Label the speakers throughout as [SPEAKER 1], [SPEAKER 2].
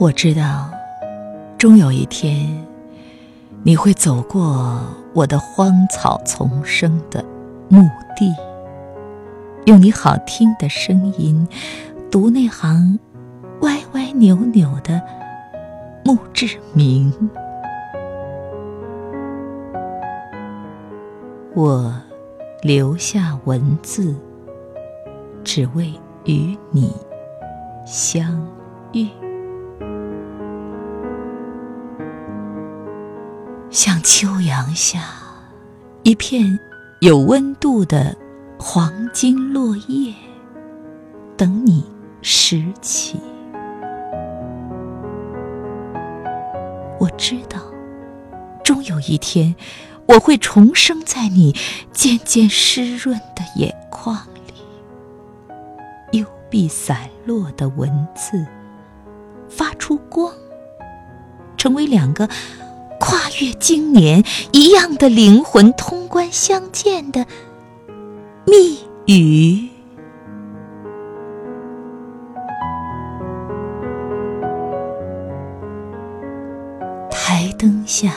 [SPEAKER 1] 我知道，终有一天，你会走过我的荒草丛生的墓地，用你好听的声音读那行歪歪扭扭的墓志铭。我留下文字，只为与你相遇。像秋阳下一片有温度的黄金落叶，等你拾起。我知道，终有一天，我会重生在你渐渐湿润的眼眶里。幽闭散落的文字，发出光，成为两个。跨越经年，一样的灵魂通关相见的密语。台灯下，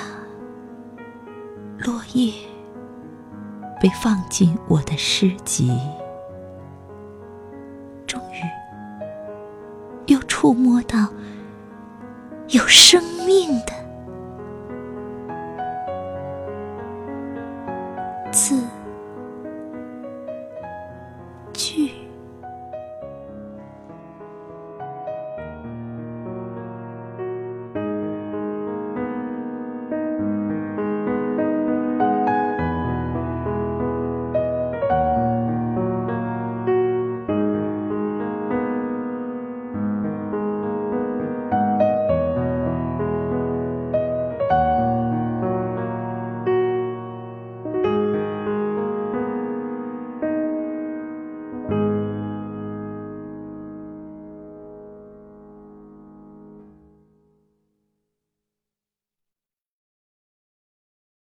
[SPEAKER 1] 落叶被放进我的诗集，终于又触摸到有生命的。字句